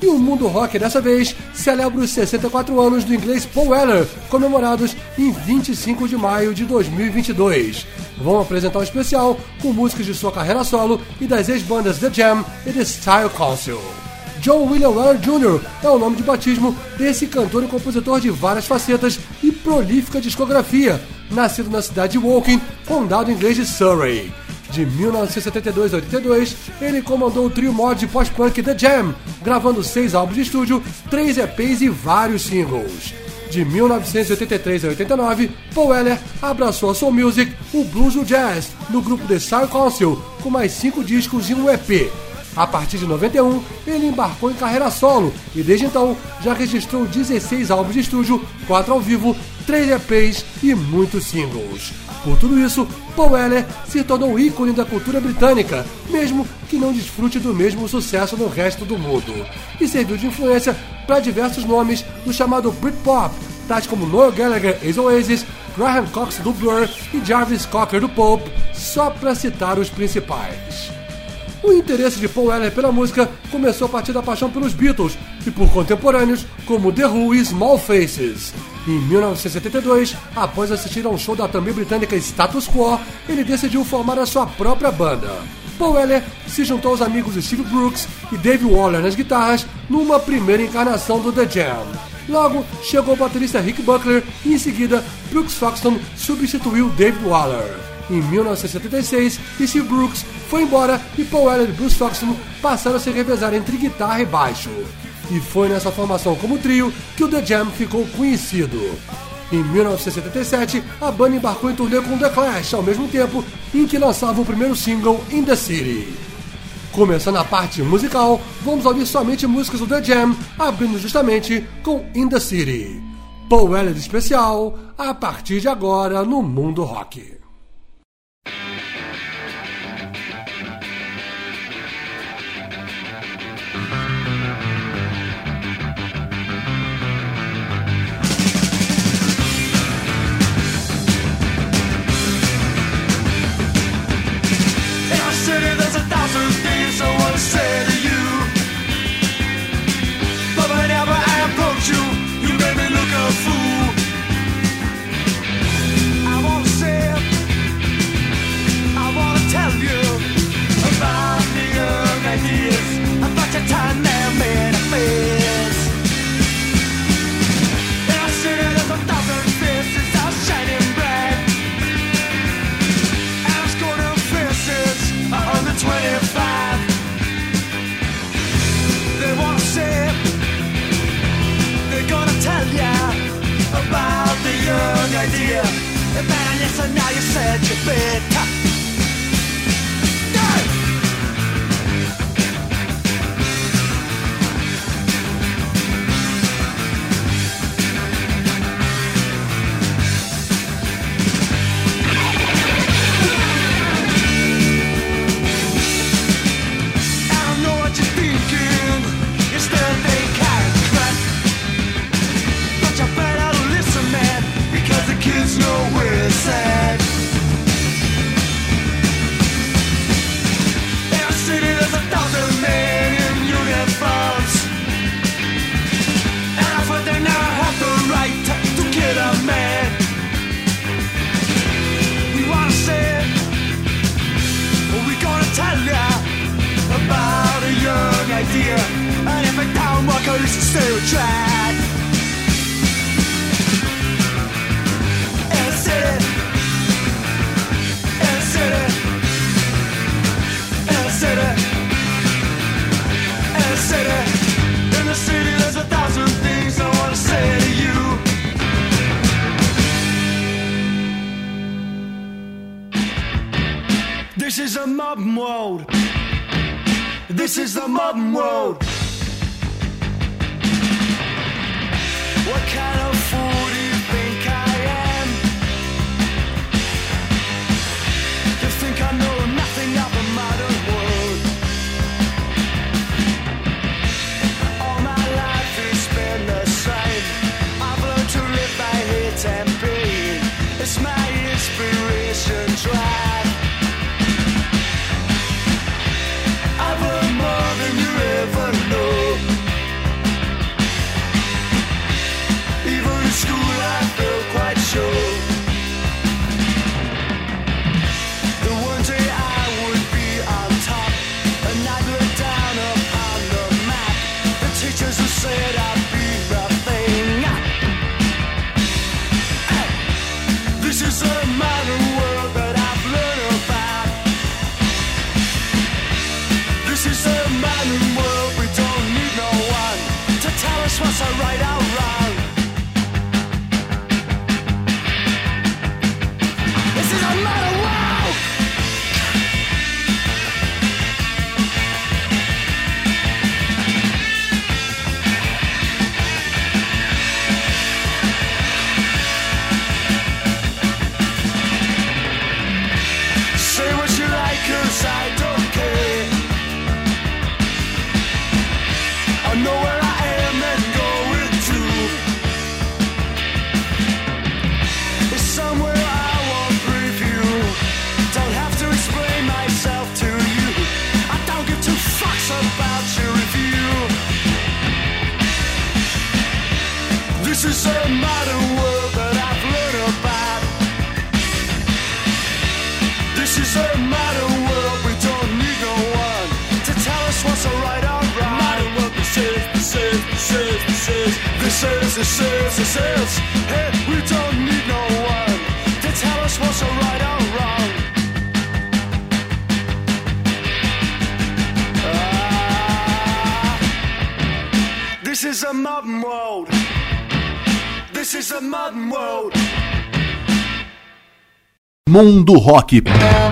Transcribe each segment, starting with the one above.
E o Mundo Rock dessa vez celebra os 64 anos do inglês Paul Weller, comemorados em 25 de maio de 2022. Vão apresentar um especial com músicas de sua carreira solo e das ex-bandas The Jam e The Style Council. John William Weller Jr. é o nome de batismo desse cantor e compositor de várias facetas e prolífica discografia, nascido na cidade de Woking, condado inglês de Surrey. De 1972 a 82, ele comandou o trio mod de post-punk The Jam, gravando seis álbuns de estúdio, três EPs e vários singles. De 1983 a 89, Paul Weller abraçou a soul music, o blues e o jazz, no grupo The Style Council, com mais cinco discos e um EP. A partir de 91, ele embarcou em carreira solo e desde então já registrou 16 álbuns de estúdio, 4 ao vivo, 3 EPs e muitos singles. Por tudo isso, Paul Weller se tornou ícone da cultura britânica, mesmo que não desfrute do mesmo sucesso no resto do mundo, e serviu de influência para diversos nomes do chamado Britpop, tais como Noel Gallagher ex-Oasis, Graham Cox do Blur e Jarvis Cocker do Pope, só para citar os principais. O interesse de Paul Weller pela música começou a partir da paixão pelos Beatles e por contemporâneos como The Who e Small Faces. Em 1972, após assistir a um show da também britânica Status Quo, ele decidiu formar a sua própria banda. Paul Weller se juntou aos amigos Steve Brooks e Dave Waller nas guitarras numa primeira encarnação do The Jam. Logo, chegou o baterista Rick Buckler e em seguida, Brooks Foxton substituiu Dave Waller. Em 1976, Steve Brooks foi embora e Paul Weller e Bruce Foxton passaram a se revezar entre guitarra e baixo. E foi nessa formação como trio que o The Jam ficou conhecido. Em 1977, a banda embarcou em turnê com The Clash, ao mesmo tempo em que lançava o primeiro single In The City. Começando a parte musical, vamos ouvir somente músicas do The Jam, abrindo justamente com In The City. Paul Weller especial, a partir de agora no Mundo Rock. was so right out. Mundo Rock.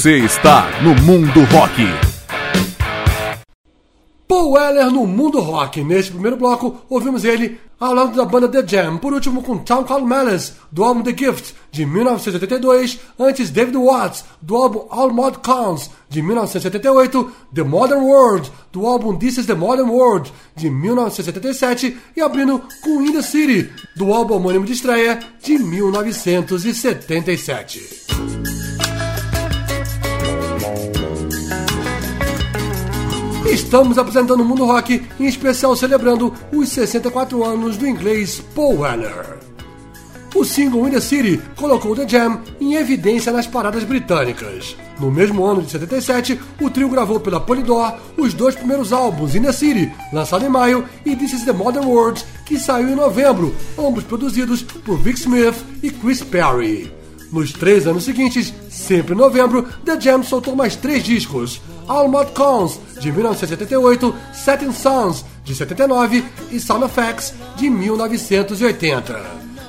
Você está no Mundo Rock. Paul Weller no mundo rock. Neste primeiro bloco, ouvimos ele ao lado da banda The Jam, por último com Town Call Malice, do álbum The Gift, de 1982, antes David Watts, do álbum All Mod Clowns, de 1978, The Modern World, do álbum This is the Modern World, de 1977, e abrindo com In the City, do álbum homônimo de estreia, de 1977. Estamos apresentando o Mundo Rock, em especial celebrando os 64 anos do inglês Paul Weller. O single In The City colocou The Jam em evidência nas paradas britânicas. No mesmo ano de 77, o trio gravou pela Polydor os dois primeiros álbuns, In The City, lançado em maio, e This Is The Modern World, que saiu em novembro, ambos produzidos por Vic Smith e Chris Perry. Nos três anos seguintes, sempre em novembro, The Jam soltou mais três discos: All Mod Cons, de 1978, Setting Suns, de 79 e Sound Effects, de 1980.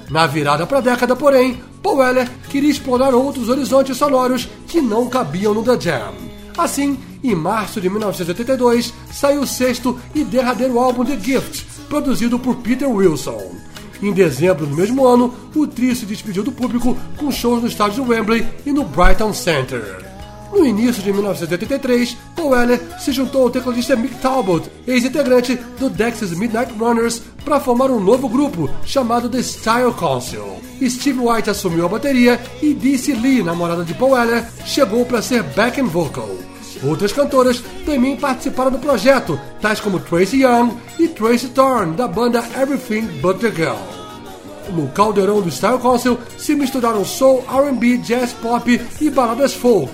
Na virada para a década, porém, Paul Weller queria explorar outros horizontes sonoros que não cabiam no The Jam. Assim, em março de 1982, saiu o sexto e derradeiro álbum The Gift, produzido por Peter Wilson. Em dezembro do mesmo ano, o trio se despediu do público com shows no estádio de Wembley e no Brighton Center. No início de 1983, Paul Weller se juntou ao tecladista Mick Talbot, ex-integrante do Dexys Midnight Runners, para formar um novo grupo chamado The Style Council. Steve White assumiu a bateria e Dee Lee, namorada de Paul Weller, chegou para ser backing vocal. Outras cantoras também participaram do projeto, tais como Tracy Young e Tracy Thorn, da banda Everything But The Girl. No caldeirão do Style Council se misturaram soul, R&B, jazz pop e baladas folk.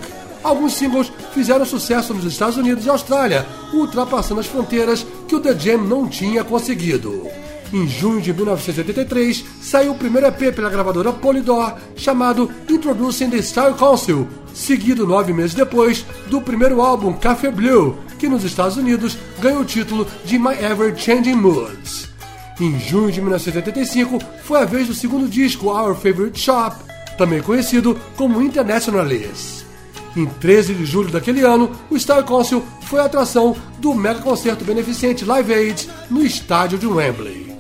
Alguns singles fizeram sucesso nos Estados Unidos e Austrália, ultrapassando as fronteiras que o The Jam não tinha conseguido. Em junho de 1983, saiu o primeiro EP pela gravadora Polydor, chamado Introducing the Style Council, seguido nove meses depois do primeiro álbum Café Blue, que nos Estados Unidos ganhou o título de My Ever Changing Moods. Em junho de 1985, foi a vez do segundo disco Our Favorite Shop, também conhecido como Internationalist. Em 13 de julho daquele ano, o Style Council foi a atração do mega concerto beneficente Live Aid no estádio de Wembley.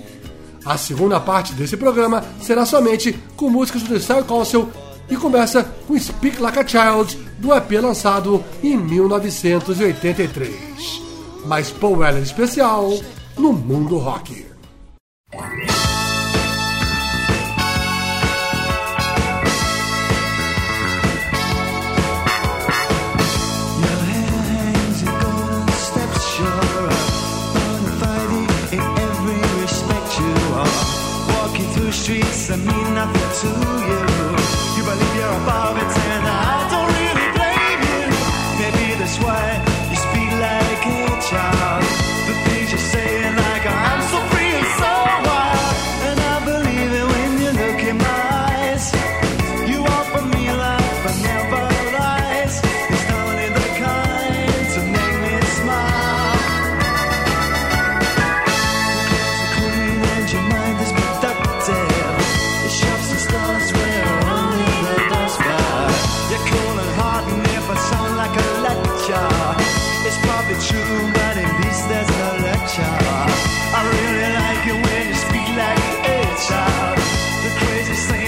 A segunda parte desse programa será somente com músicas do The Style Council e começa com Speak Like a Child, do EP lançado em 1983. Mais Paul Weller especial no mundo rock. Streets that mean nothing to you. You believe you're above it, The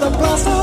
the blossom.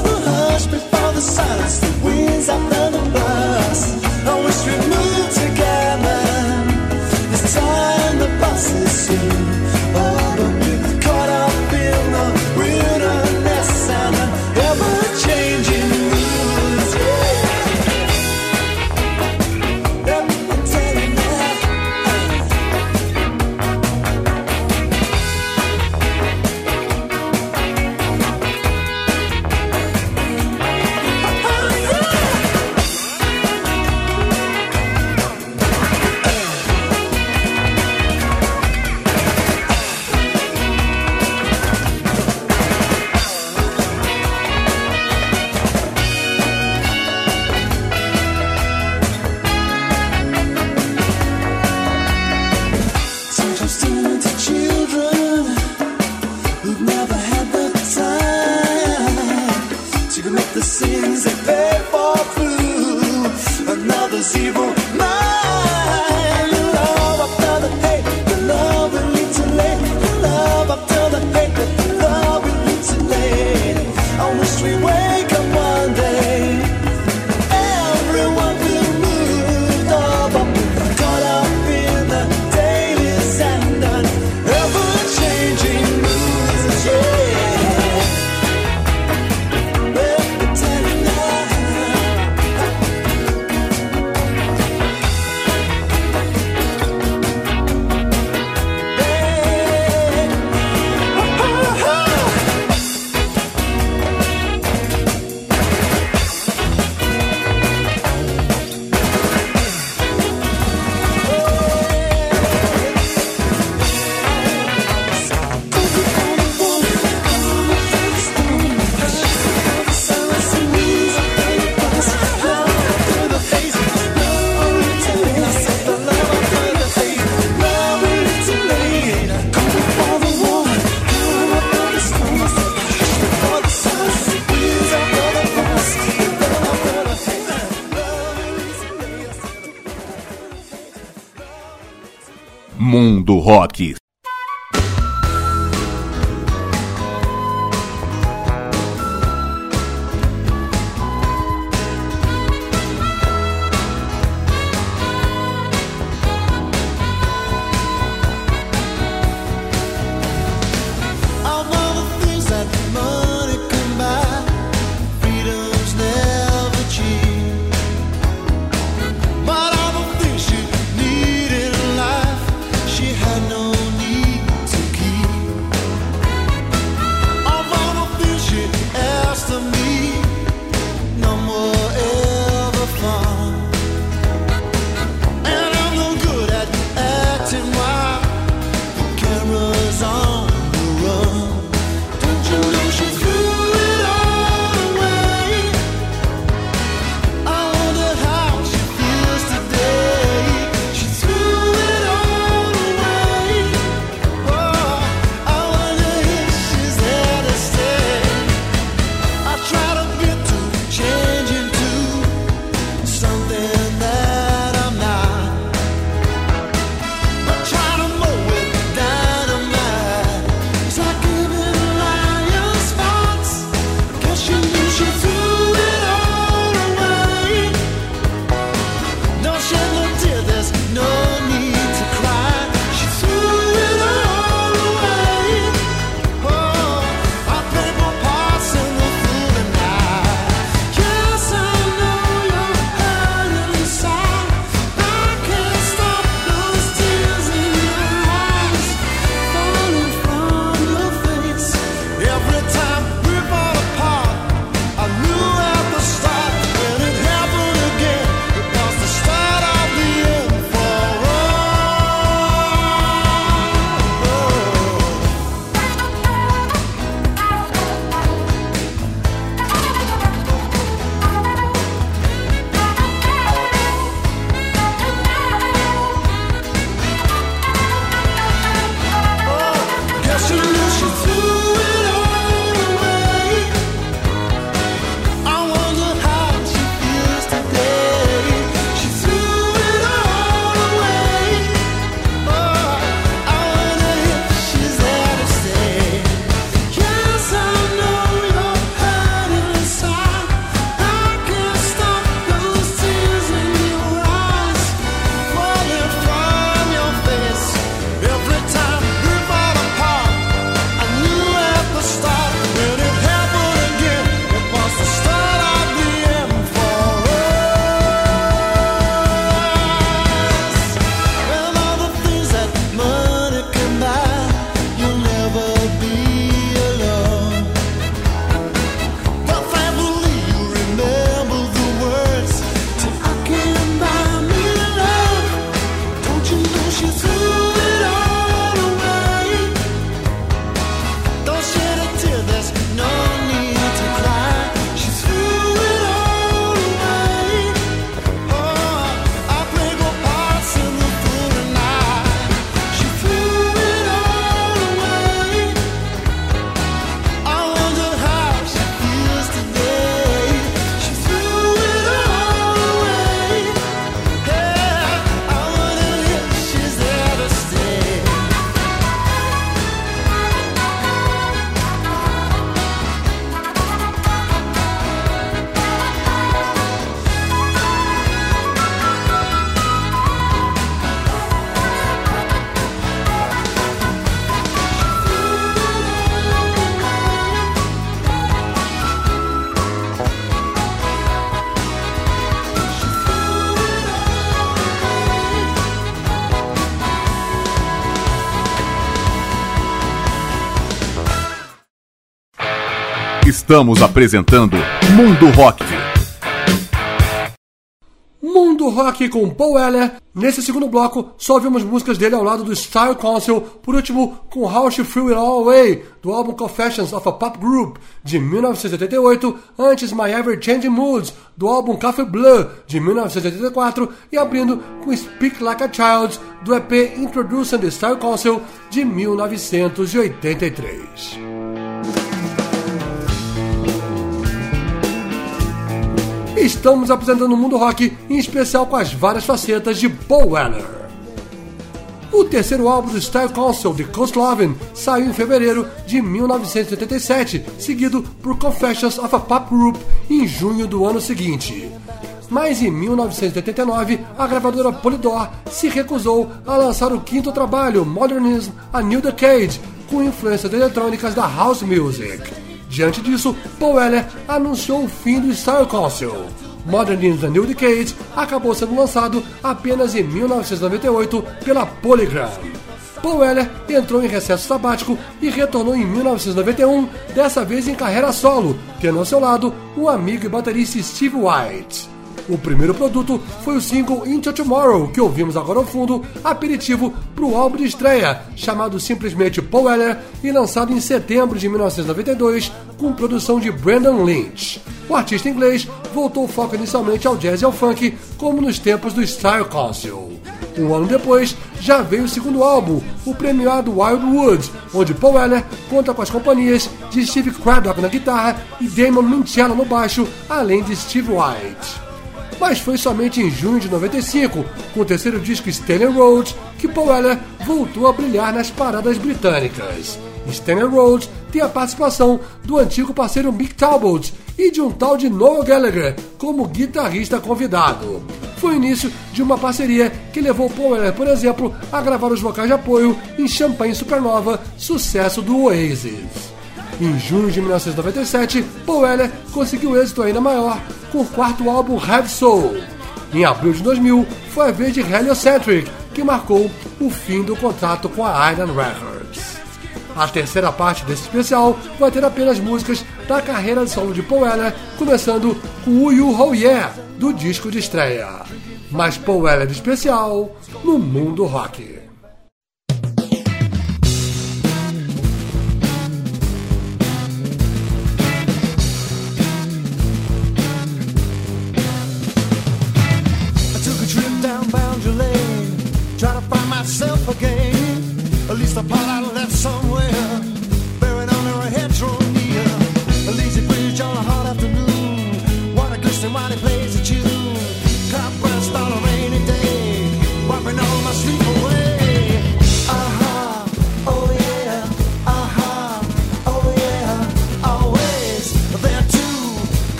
you through. Estamos apresentando Mundo Rock. Mundo Rock com Paul Weller. Nesse segundo bloco, só ouvimos músicas dele ao lado do Style Council, por último com How She Threw It All Away, do álbum Confessions of a Pop Group, de 1988, antes My Ever Changing Moods, do álbum Café Bleu, de 1984, e abrindo com Speak Like a Child, do EP Introducing the Style Council, de 1983. Estamos apresentando o mundo rock, em especial com as várias facetas de Paul Weller. O terceiro álbum do Style Council, Coast Lovin', saiu em fevereiro de 1987, seguido por Confessions of a Pop Group em junho do ano seguinte. Mas em 1989, a gravadora Polydor se recusou a lançar o quinto trabalho, Modernism A New Decade, com influências eletrônicas da house music. Diante disso, Paul Weller anunciou o fim do Style Council. Modernism The New Decade acabou sendo lançado apenas em 1998 pela Polygram. Paul Weller entrou em recesso sabático e retornou em 1991, dessa vez em carreira solo, tendo ao seu lado o amigo e baterista Steve White. O primeiro produto foi o single Into Tomorrow, que ouvimos agora ao fundo, aperitivo para o álbum de estreia, chamado simplesmente Paul e lançado em setembro de 1992, com produção de Brandon Lynch. O artista inglês voltou o foco inicialmente ao jazz e ao funk, como nos tempos do Style Council. Um ano depois, já veio o segundo álbum, o premiado Wildwood, onde Paul Weller conta com as companhias de Steve Craddock na guitarra e Damon Minchella no baixo, além de Steve White mas foi somente em junho de 95, com o terceiro disco Stanley Road, que Paul Weller voltou a brilhar nas paradas britânicas. Stanley Road tem a participação do antigo parceiro Mick Talbot e de um tal de Noel Gallagher como guitarrista convidado. Foi o início de uma parceria que levou Paul Weller, por exemplo, a gravar os vocais de apoio em Champagne Supernova, sucesso do Oasis. Em junho de 1997, Paul Weller conseguiu êxito ainda maior com o quarto álbum Have Soul. Em abril de 2000, foi a vez de Heliocentric, que marcou o fim do contrato com a Iron Records. A terceira parte desse especial vai ter apenas músicas da carreira de solo de Paul Weller, começando com o You Ho Yeah, do disco de estreia. Mas Paul Weller especial no mundo rock.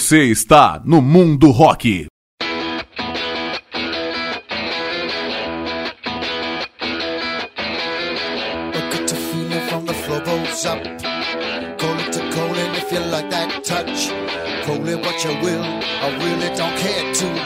Você está no Mundo Rock. Call it what you will, I really don't care too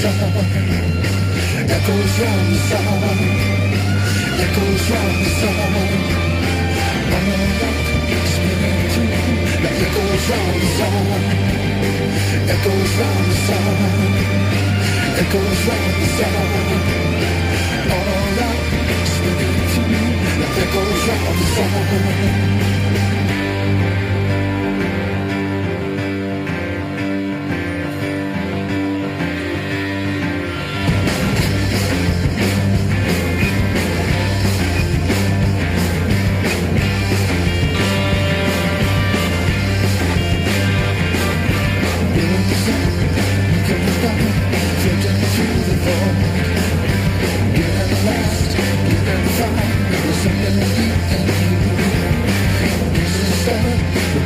song that goes the song Echoes goes the song. I'm a rock spinning through the song Echoes goes the song Echoes goes the song. On a rock spinning through that it goes the song.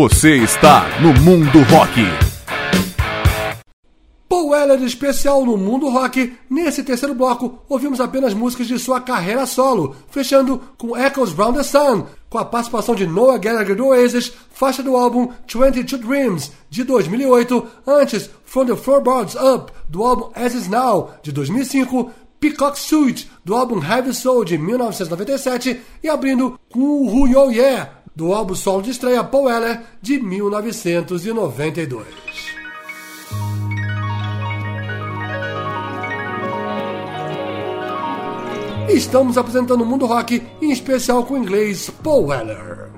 Você está no Mundo Rock. Paul Weller especial no mundo rock. Nesse terceiro bloco, ouvimos apenas músicas de sua carreira solo, fechando com Echoes Round the Sun, com a participação de Noah Gallagher do Oasis, faixa do álbum 22 Dreams, de 2008, antes From the Floorboards Up, do álbum As Is Now, de 2005, Peacock Suite, do álbum Heavy Soul, de 1997, e abrindo com Who Yo Yeah, do álbum solo de estreia Paul Weller, de 1992. Estamos apresentando o mundo rock, em especial com o inglês Paul Weller.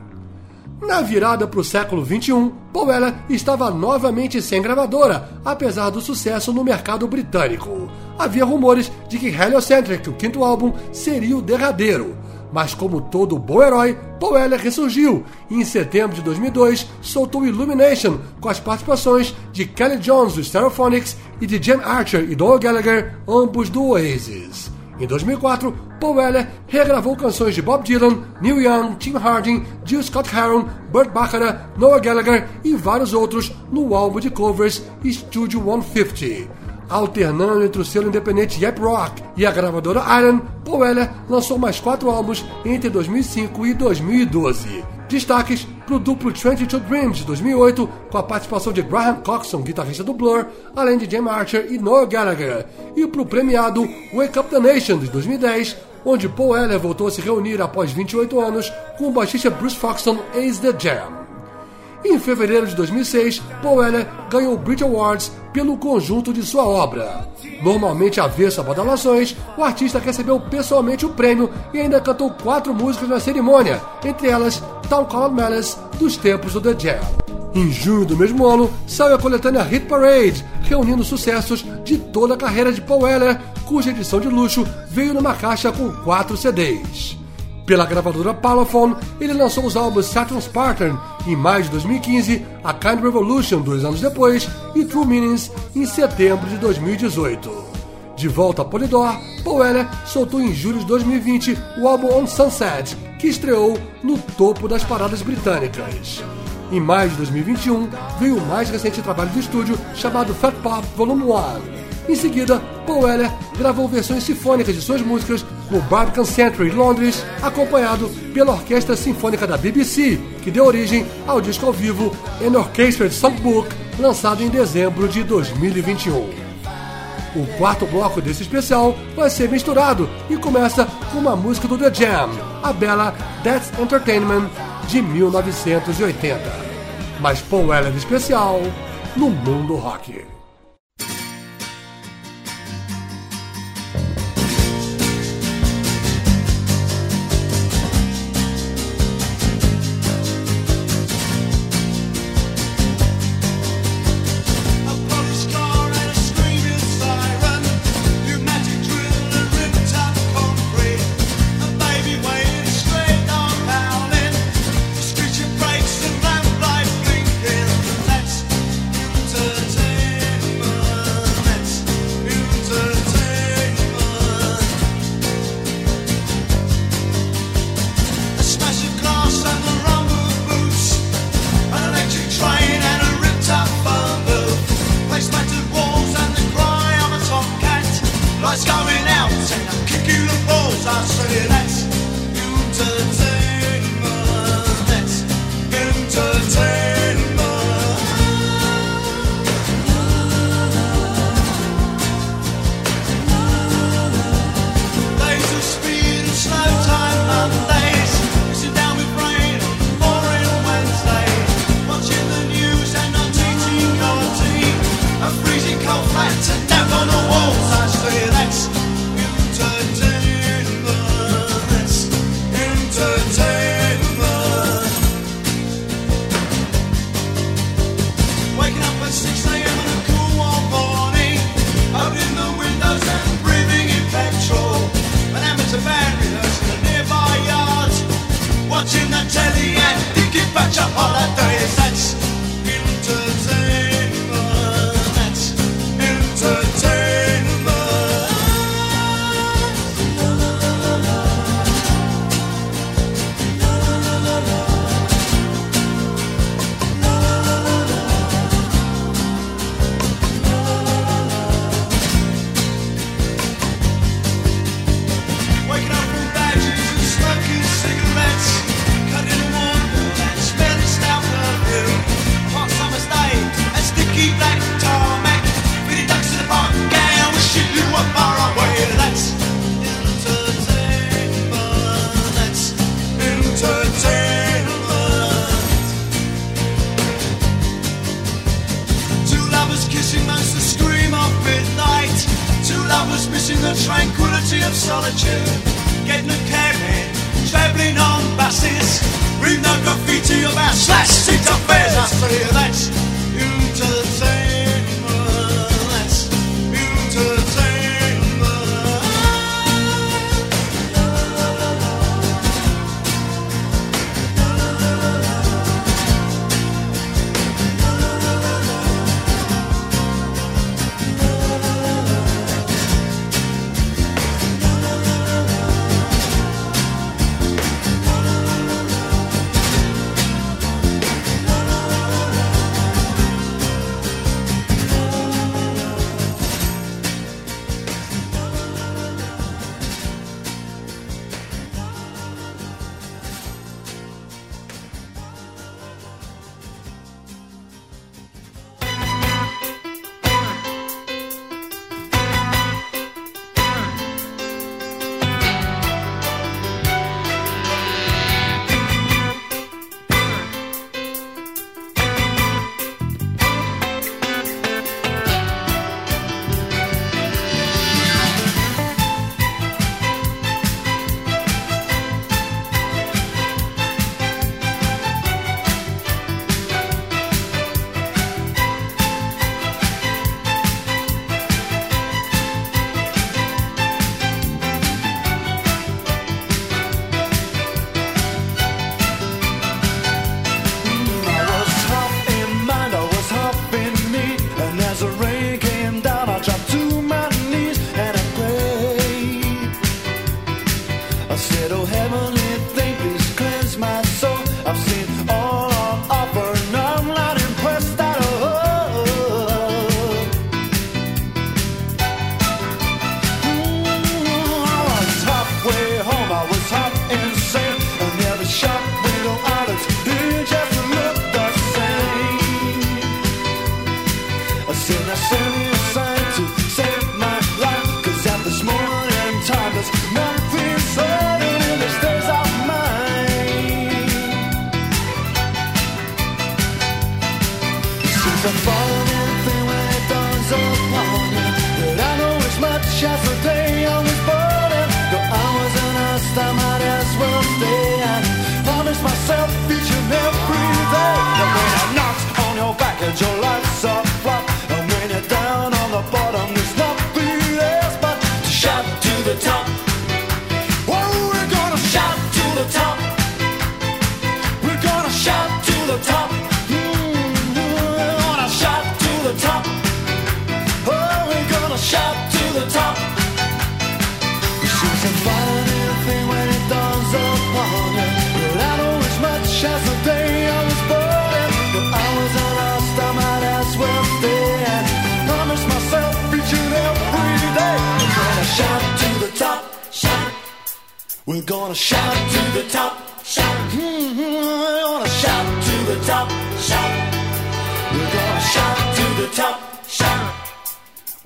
Na virada para o século XXI, Paul Weller estava novamente sem gravadora, apesar do sucesso no mercado britânico. Havia rumores de que Heliocentric, o quinto álbum, seria o derradeiro. Mas como todo bom herói, Paul Weller ressurgiu e em setembro de 2002 soltou Illumination com as participações de Kelly Jones do Stereophonics e de Jen Archer e Noel Gallagher, ambos do Oasis. Em 2004, Paul Weller regravou canções de Bob Dylan, Neil Young, Tim Harding, Jill Scott Heron, Burt Bacharach, Noah Gallagher e vários outros no álbum de covers Studio 150. Alternando entre o selo independente Yep Rock e a gravadora Iron, Paul Weller lançou mais quatro álbuns entre 2005 e 2012. Destaques para o duplo 22 Dreams de 2008, com a participação de Graham Coxon, guitarrista do Blur, além de Jim Archer e Noel Gallagher, e para o premiado Wake Up the Nation de 2010, onde Paul Weller voltou a se reunir após 28 anos com o baixista Bruce Foxton ex The Jam. Em fevereiro de 2006, Paul Weller ganhou o Brit Awards pelo conjunto de sua obra. Normalmente avesso a badalações, o artista recebeu pessoalmente o prêmio e ainda cantou quatro músicas na cerimônia, entre elas Town Called Malice, dos tempos do The Jam. Em junho do mesmo ano, saiu a coletânea Hit Parade, reunindo sucessos de toda a carreira de Paul Weller, cuja edição de luxo veio numa caixa com quatro CDs. Pela gravadora Parlophone, ele lançou os álbuns Saturn's Pattern em maio de 2015, A Kind Revolution dois anos depois e True Meanings em setembro de 2018. De volta a Polydor, Paul Weller soltou em julho de 2020 o álbum On Sunset, que estreou no topo das paradas britânicas. Em maio de 2021, veio o mais recente trabalho de estúdio chamado Fat Pop Volume 1. Em seguida, Paul Weller gravou versões sinfônicas de suas músicas no Barbican Century, Londres, acompanhado pela Orquestra Sinfônica da BBC, que deu origem ao disco ao vivo An Orchestrated Songbook, lançado em dezembro de 2021. O quarto bloco desse especial vai ser misturado e começa com uma música do The Jam, a bela That's Entertainment de 1980. Mas Paul Weller é especial no mundo rock.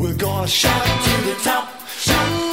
We're gonna shout to the top, shout.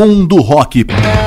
Mundo Rock.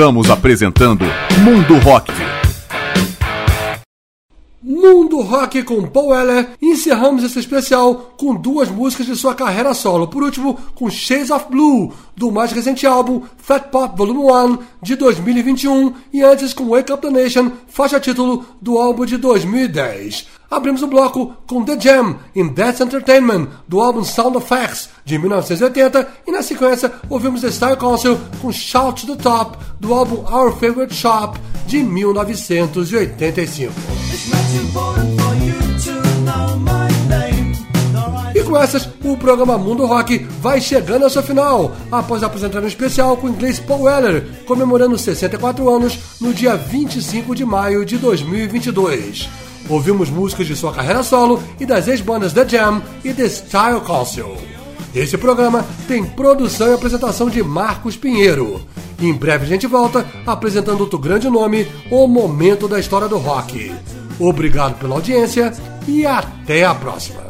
Estamos apresentando Mundo Rock. Mundo Rock com Paul Weller. Encerramos esse especial com duas músicas de sua carreira solo. Por último, com Shades of Blue, do mais recente álbum Fat Pop Volume 1 de 2021. E antes com Wake Up the Nation, faixa título do álbum de 2010. Abrimos o bloco com The Jam in That's Entertainment, do álbum Sound Effects de 1980. E na sequência, ouvimos The Style Council com Shout to the Top, do álbum Our Favorite Shop de 1985. It's not important for you to know my name. Nor I E com essas, o programa Mundo Rock vai chegando ao seu final, após apresentar um especial com o inglês Paul Weller, comemorando 64 anos no dia 25 de maio de 2022. Ouvimos músicas de sua carreira solo e das ex-bandas The Jam e The Style Council. Esse programa tem produção e apresentação de Marcos Pinheiro. Em breve a gente volta apresentando outro grande nome, o momento da história do rock. Obrigado pela audiência e até a próxima.